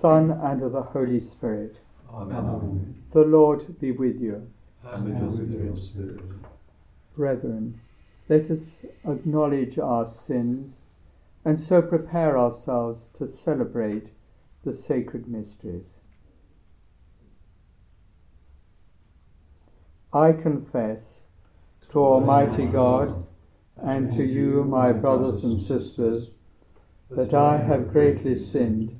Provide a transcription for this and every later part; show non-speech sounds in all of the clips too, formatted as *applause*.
Son, and of the Holy Spirit. Amen. The Lord be with you. And also with your spirit. Brethren, let us acknowledge our sins and so prepare ourselves to celebrate the sacred mysteries. I confess to Almighty God and to you, my brothers and sisters, that I have greatly sinned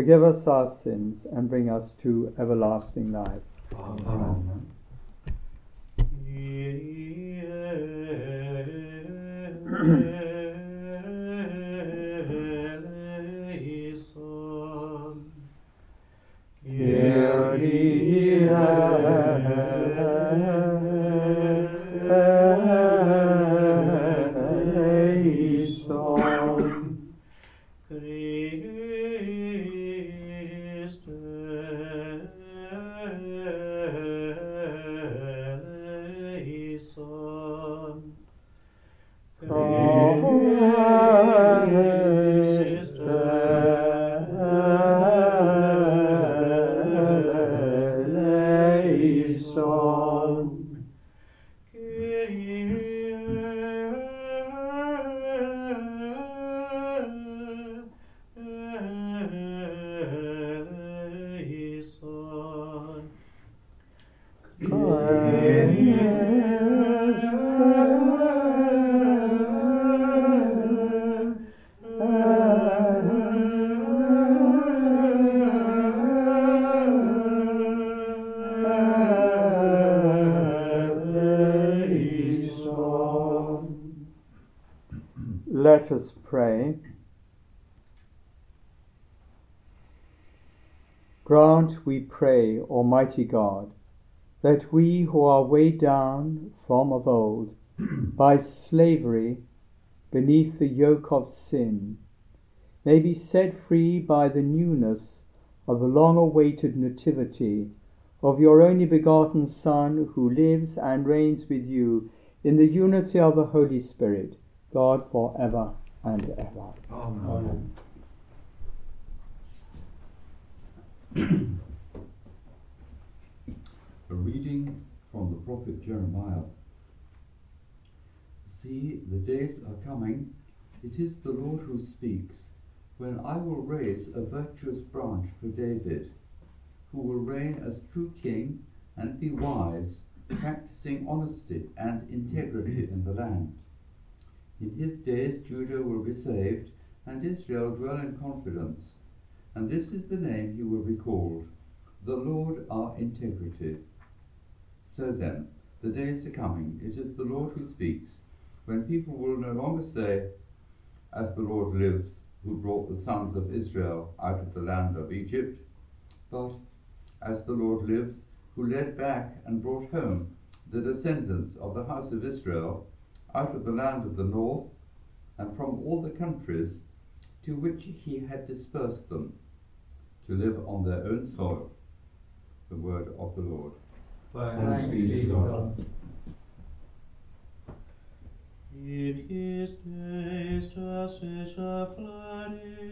forgive us our sins, and bring us to everlasting life. Amen. eleison. *clears throat* Let us pray. Grant, we pray, Almighty God, that we who are weighed down from of old *clears throat* by slavery beneath the yoke of sin may be set free by the newness of the long awaited nativity of your only begotten Son, who lives and reigns with you in the unity of the Holy Spirit, God for ever and ever. Amen. *clears throat* A reading from the prophet Jeremiah. See, the days are coming, it is the Lord who speaks, when I will raise a virtuous branch for David, who will reign as true king and be wise, practicing honesty and integrity in the land. In his days Judah will be saved, and Israel dwell in confidence. And this is the name he will be called The Lord our integrity. So then, the days are coming, it is the Lord who speaks, when people will no longer say, As the Lord lives, who brought the sons of Israel out of the land of Egypt, but as the Lord lives, who led back and brought home the descendants of the house of Israel out of the land of the north and from all the countries to which he had dispersed them, to live on their own soil. The word of the Lord. Thanks be to God. In his days justice shall flourish,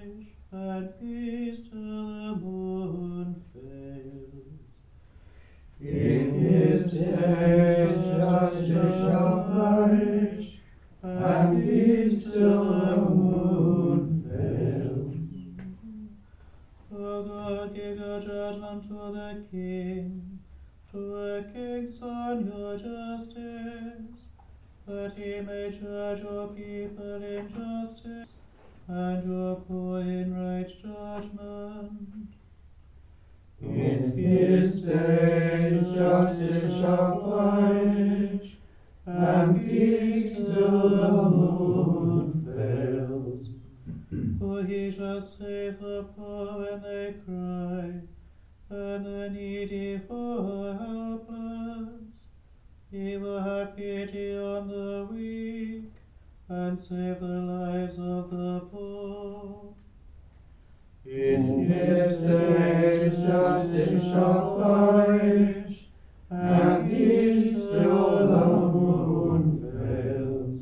shall flourish, and peace till the moon fails.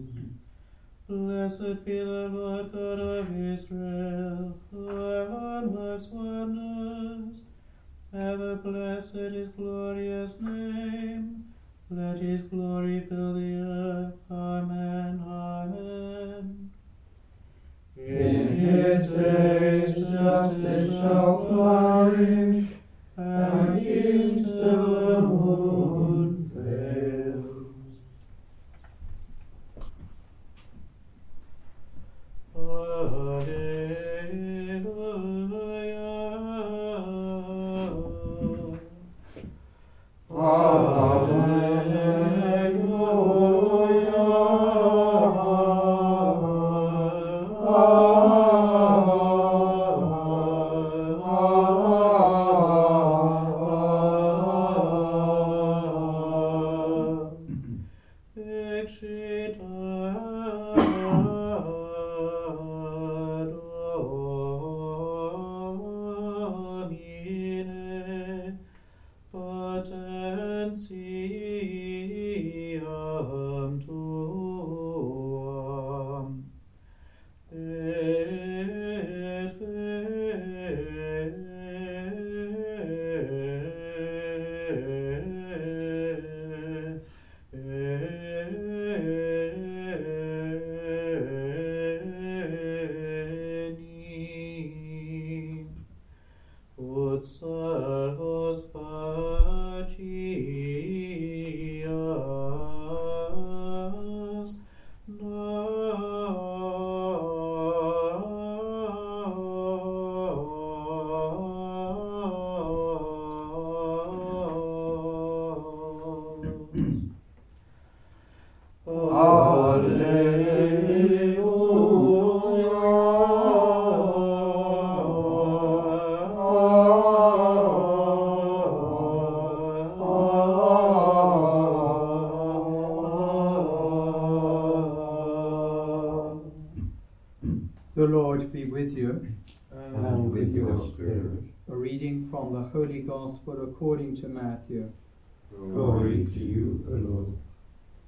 Blessed be the Lord God of Israel, who works wonders. Ever blessed his glorious name. Let his glory fill the earth. Amen. Amen. In his days justice shall flourish,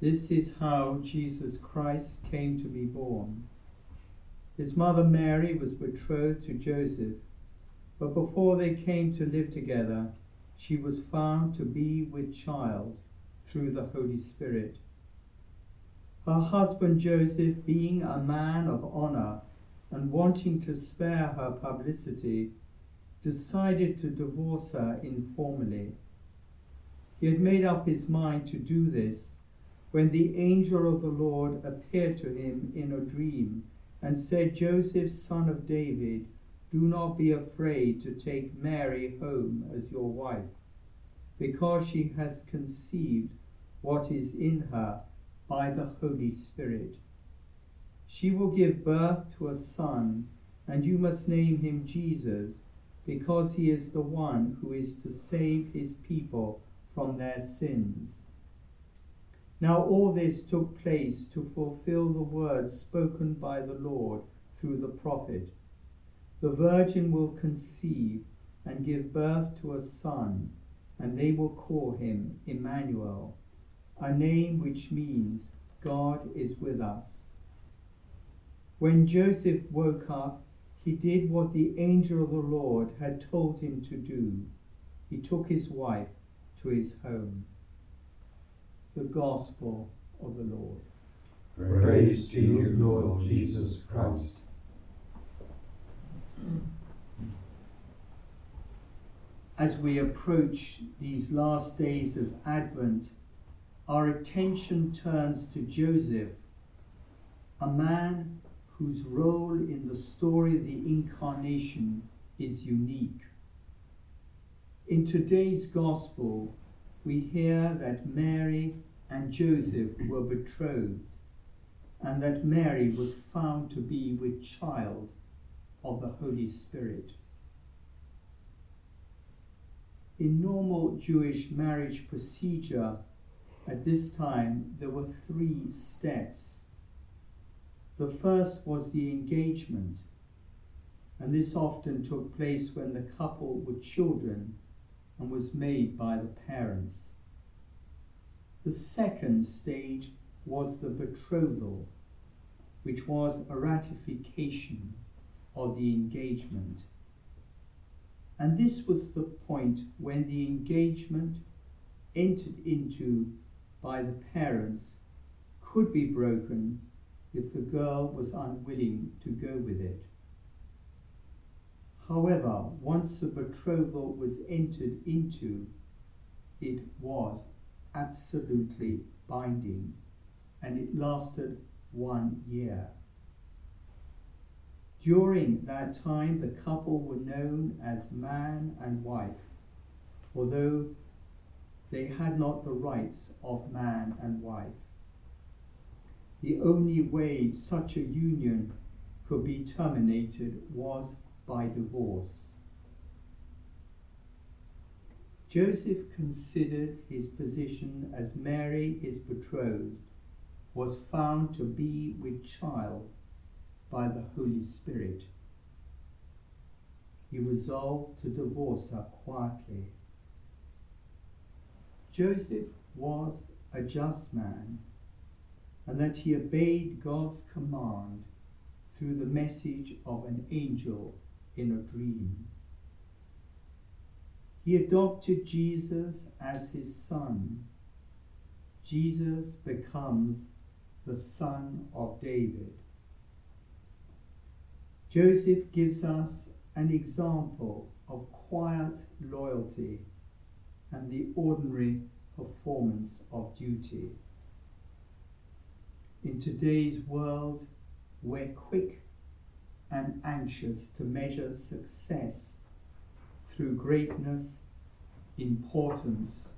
This is how Jesus Christ came to be born. His mother Mary was betrothed to Joseph, but before they came to live together, she was found to be with child through the Holy Spirit. Her husband Joseph, being a man of honor and wanting to spare her publicity, decided to divorce her informally. He had made up his mind to do this when the angel of the Lord appeared to him in a dream and said, Joseph, son of David, do not be afraid to take Mary home as your wife, because she has conceived what is in her by the Holy Spirit. She will give birth to a son, and you must name him Jesus, because he is the one who is to save his people from their sins. Now all this took place to fulfill the words spoken by the Lord through the prophet. The virgin will conceive and give birth to a son, and they will call him Emmanuel, a name which means God is with us. When Joseph woke up, he did what the angel of the Lord had told him to do. He took his wife to his home. The Gospel of the Lord. Praise to you, Lord Jesus Christ. as we approach these last days of Advent, our attention turns to Joseph, a man whose role in the story of the Incarnation is unique. In today's Gospel, we hear that Mary and Joseph were betrothed and that Mary was found to be with child of the Holy Spirit. In normal Jewish marriage procedure at this time, there were three steps. The first was the engagement, and this often took place when the couple were children and was made by the parents. The second stage was the betrothal, which was a ratification of the engagement. And this was the point when the engagement entered into by the parents could be broken if the girl was unwilling to go with it. However, once the betrothal was entered into, it was absolutely binding and it lasted one year. During that time, the couple were known as man and wife, although they had not the rights of man and wife. The only way such a union could be terminated was by divorce. Joseph considered his position as Mary, his betrothed, was found to be with child by the Holy Spirit. He resolved to divorce her quietly. Joseph was a just man, and that he obeyed God's command through the message of an angel in a dream. He adopted Jesus as his son. Jesus becomes the son of David. Joseph gives us an example of quiet loyalty and the ordinary performance of duty. In today's world, we're quick and anxious to measure success through greatness, importance,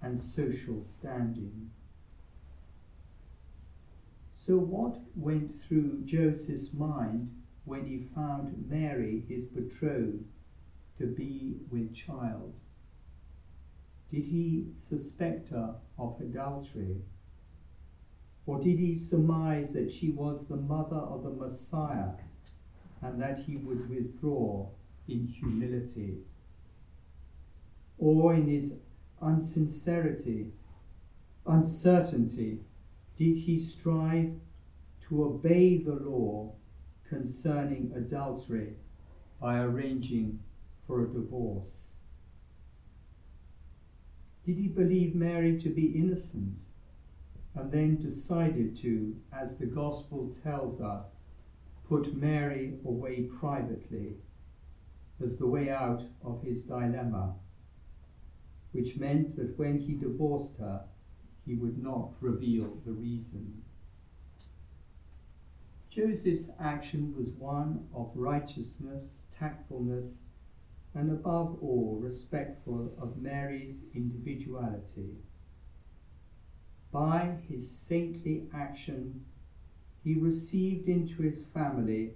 and social standing. So, what went through Joseph's mind when he found Mary, his betrothed, to be with child? Did he suspect her of adultery? Or did he surmise that she was the mother of the Messiah and that he would withdraw in humility? Or in his unsincerity, uncertainty, did he strive to obey the law concerning adultery by arranging for a divorce? Did he believe Mary to be innocent and then decided to, as the Gospel tells us, put Mary away privately as the way out of his dilemma, which meant that when he divorced her, he would not reveal the reason. Joseph's action was one of righteousness, tactfulness, and above all, respectful of Mary's individuality. By his saintly action, he received into his family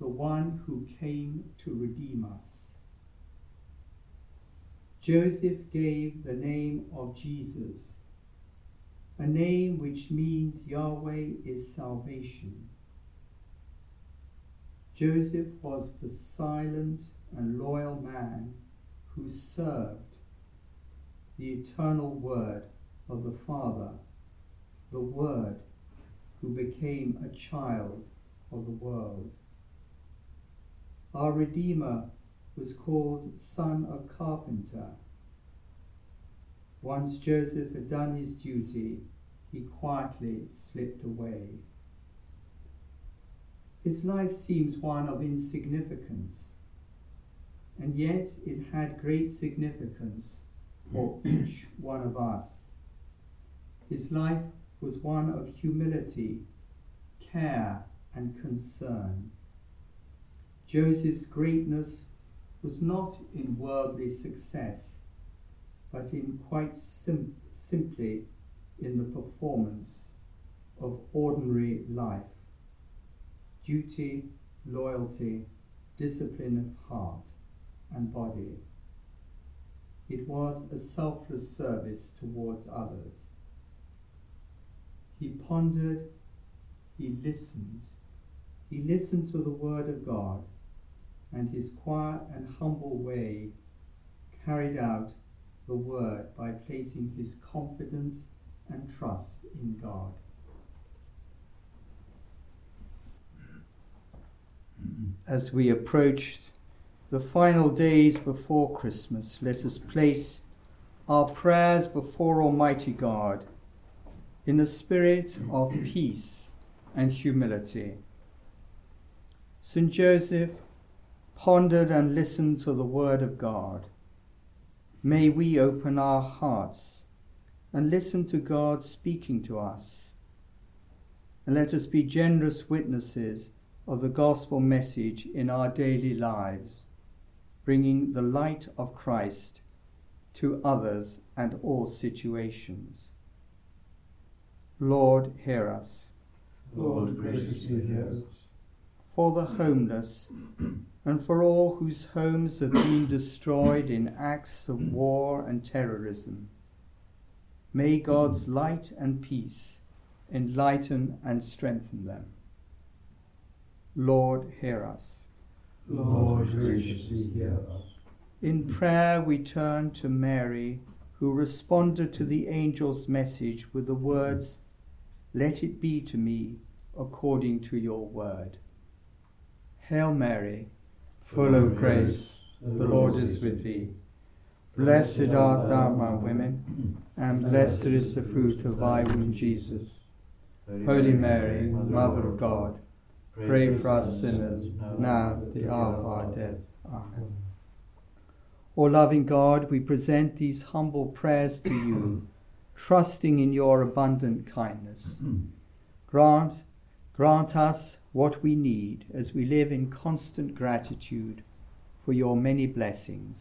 the one who came to redeem us. Joseph gave the name of Jesus a name which means Yahweh is salvation. Joseph was the silent and loyal man who served the eternal Word of the Father, the Word who became a child of the world. Our Redeemer was called Son of Carpenter once Joseph had done his duty, he quietly slipped away. His life seems one of insignificance, and yet it had great significance for *clears throat* each one of us. His life was one of humility, care, and concern. Joseph's greatness was not in worldly success, but in quite sim- simply in the performance of ordinary life duty, loyalty, discipline of heart and body. It was a selfless service towards others. He pondered, he listened, he listened to the Word of God, and his quiet and humble way carried out the Word by placing his confidence and trust in God. As we approach the final days before Christmas, let us place our prayers before Almighty God in a spirit of peace and humility. St. Joseph pondered and listened to the Word of God. May we open our hearts and listen to God speaking to us. And let us be generous witnesses of the gospel message in our daily lives, bringing the light of Christ to others and all situations. Lord, hear us. Lord, graciously hear us. For the homeless and for all whose homes have been destroyed in acts of war and terrorism, may God's light and peace enlighten and strengthen them. Lord, hear us. Lord, graciously hear us. In prayer, we turn to Mary, who responded to the angel's message with the words, Let it be to me according to your word. Hail Mary, full of grace, the Lord is with thee. Blessed art thou among women, and blessed is the fruit of thy womb, Jesus. Holy Mary, Mother of God, pray for us sinners, now at the hour of our death. Amen. O loving God, we present these humble prayers to you, trusting in your abundant kindness. Grant, grant us what we need as we live in constant gratitude for your many blessings.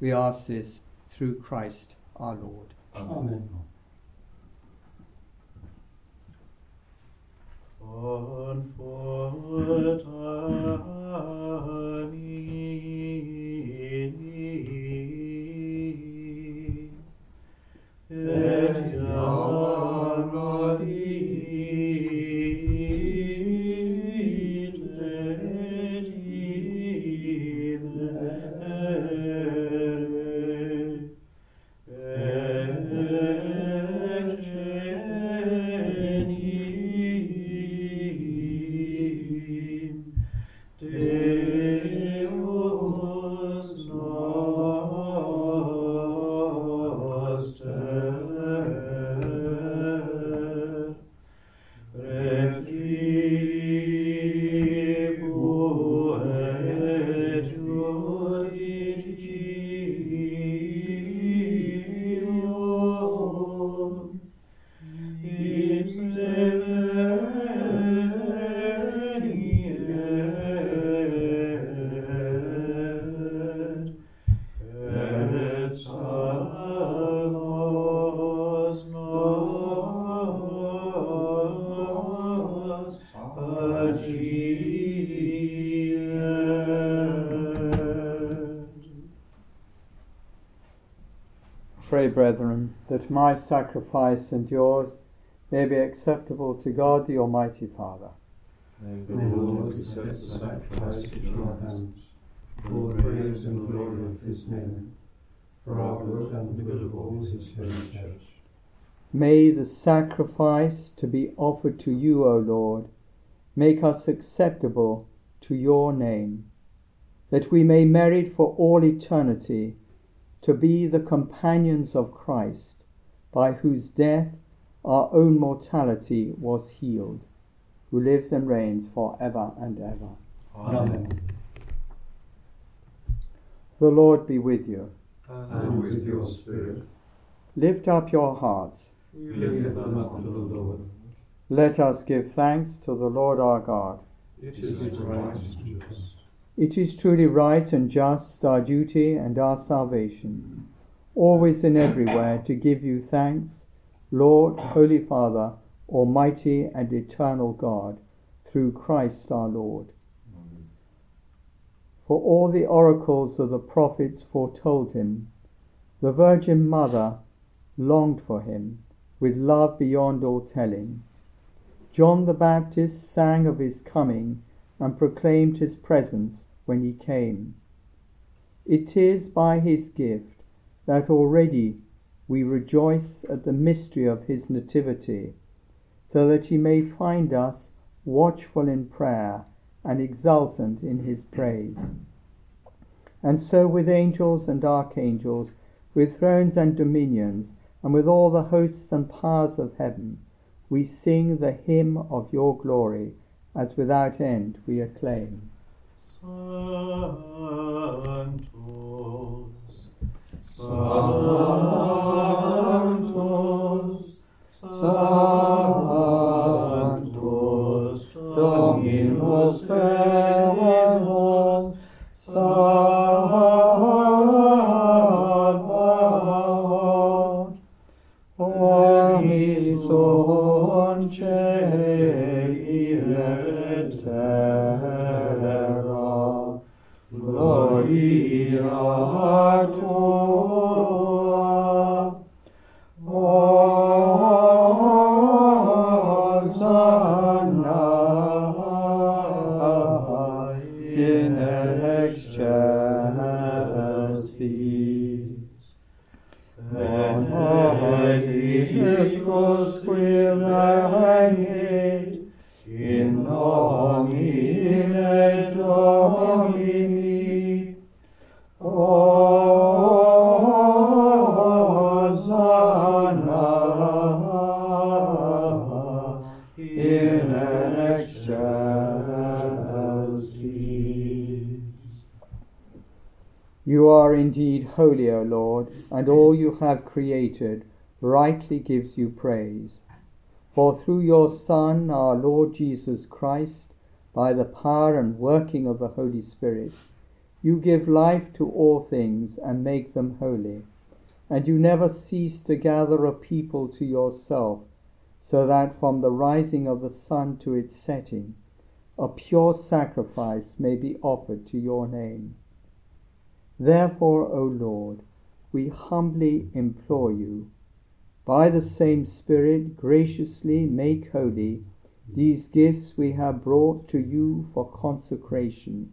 We ask this through Christ our Lord. Amen. Comfort Pray, brethren, that my sacrifice and yours may be acceptable to God the Almighty Father. May the Lord accept the sacrifice at your hands, for the praise and glory of his name, for our good and the good of all his holy church. May the sacrifice to be offered to you, O Lord, make us acceptable to your name, that we may merit for all eternity to be the companions of Christ, by whose death our own mortality was healed, who lives and reigns for ever and ever. Amen. The Lord be with you. And with your spirit. Lift up your hearts. We lift them up to the Lord. Let us give thanks to the Lord our God. It is right and just. It is truly right and just, our duty and our salvation, always and everywhere to give you thanks, Lord, Holy Father, Almighty and eternal God, through Christ our Lord. For all the oracles of the prophets foretold him, the Virgin Mother longed for him with love beyond all telling. John the Baptist sang of his coming and proclaimed his presence when he came. It is by his gift that already we rejoice at the mystery of his nativity, so that he may find us watchful in prayer and exultant in his praise. And so with angels and archangels, with thrones and dominions, and with all the hosts and powers of heaven, we sing the hymn of your glory, as without end we acclaim. Sanctus, Sanctus, Sanctus, Dominus Deus, Sabaoth, You are indeed holy, O Lord, and all you have created rightly gives you praise. For through your Son, our Lord Jesus Christ, by the power and working of the Holy Spirit, you give life to all things and make them holy. And you never cease to gather a people to yourself, so that from the rising of the sun to its setting, a pure sacrifice may be offered to your name. Therefore, O Lord, we humbly implore you, by the same Spirit, graciously make holy these gifts we have brought to you for consecration,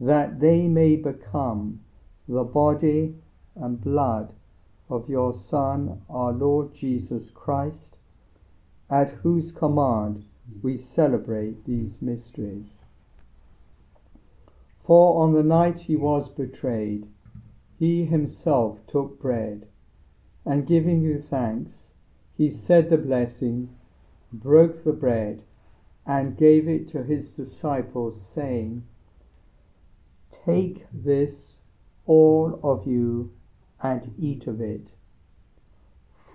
that they may become the body and blood of your Son, our Lord Jesus Christ, at whose command we celebrate these mysteries. For on the night he was betrayed, he himself took bread, and giving you thanks, he said the blessing, broke the bread, and gave it to his disciples, saying, Take this, all of you, and eat of it.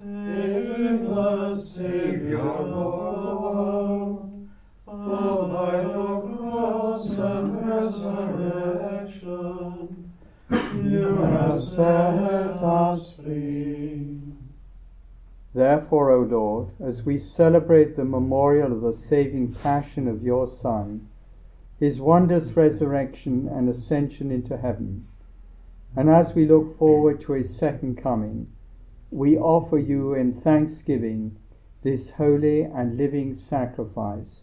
Save Lord, for by your cross and resurrection, you have set us free. Therefore, O Lord, as we celebrate the memorial of the saving passion of your Son, his wondrous resurrection and ascension into heaven, and as we look forward to his second coming, we offer you in thanksgiving this holy and living sacrifice.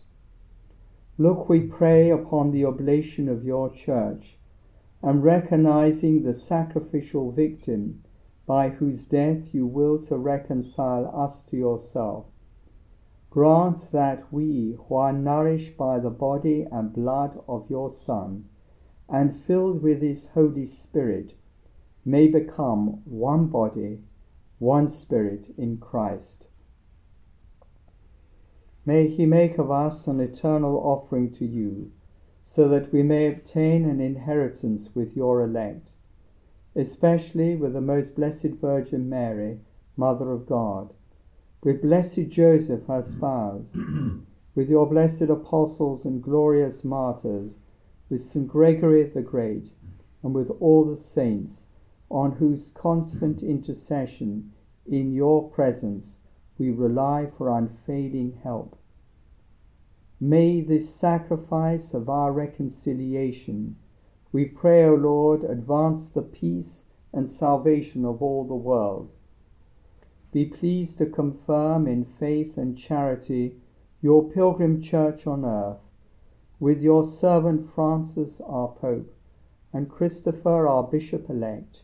Look, we pray, upon the oblation of your church, and recognizing the sacrificial victim by whose death you will to reconcile us to yourself. Grant that we, who are nourished by the body and blood of your Son, and filled with his Holy Spirit, may become one body, one Spirit in Christ. May he make of us an eternal offering to you, so that we may obtain an inheritance with your elect especially with the most blessed Virgin Mary, Mother of God, with blessed Joseph, her spouse, *clears throat* with your blessed apostles and glorious martyrs, with St. Gregory the Great, and with all the saints, on whose constant intercession in your presence we rely for unfailing help. May this sacrifice of our reconciliation we pray, O Lord, advance the peace and salvation of all the world. Be pleased to confirm in faith and charity your pilgrim church on earth, with your servant Francis our Pope, and Christopher our Bishop elect,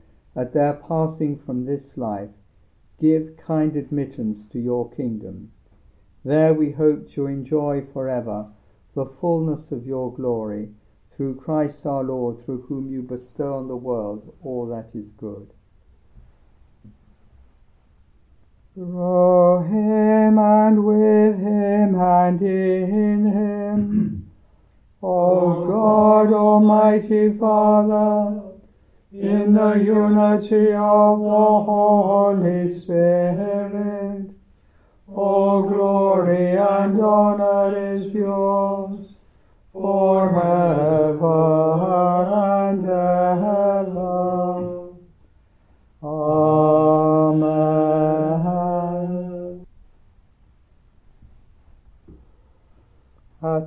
at their passing from this life, give kind admittance to your kingdom. There we hope to enjoy forever the fullness of your glory, through Christ our Lord, through whom you bestow on the world all that is good. Through him and with him and in him, O God, Almighty Father, in the unity of the Holy Spirit, all glory and honor is yours forever and ever.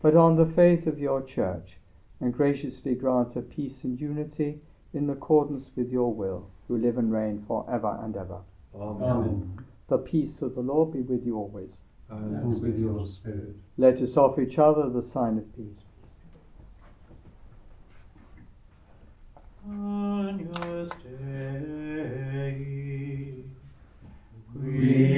but on the faith of your church, and graciously grant her peace and unity in accordance with your will, who live and reign for ever and ever. Amen. The peace of the Lord be with you always. And with your spirit. Let us offer each other the sign of peace. Agnus Dei, Quid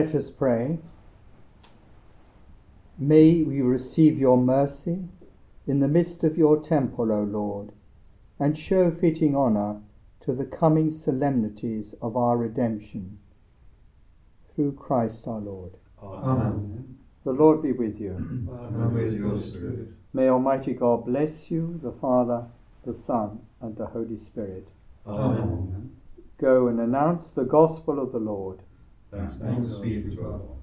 Let us pray. May we receive your mercy in the midst of your temple, O Lord, and show fitting honour to the coming solemnities of our redemption. Through Christ our Lord. Amen. The Lord be with you. And with your spirit. May Almighty God bless you, the Father, the Son, and the Holy Spirit. Amen. Go and announce the gospel of the Lord. Thanks be to God.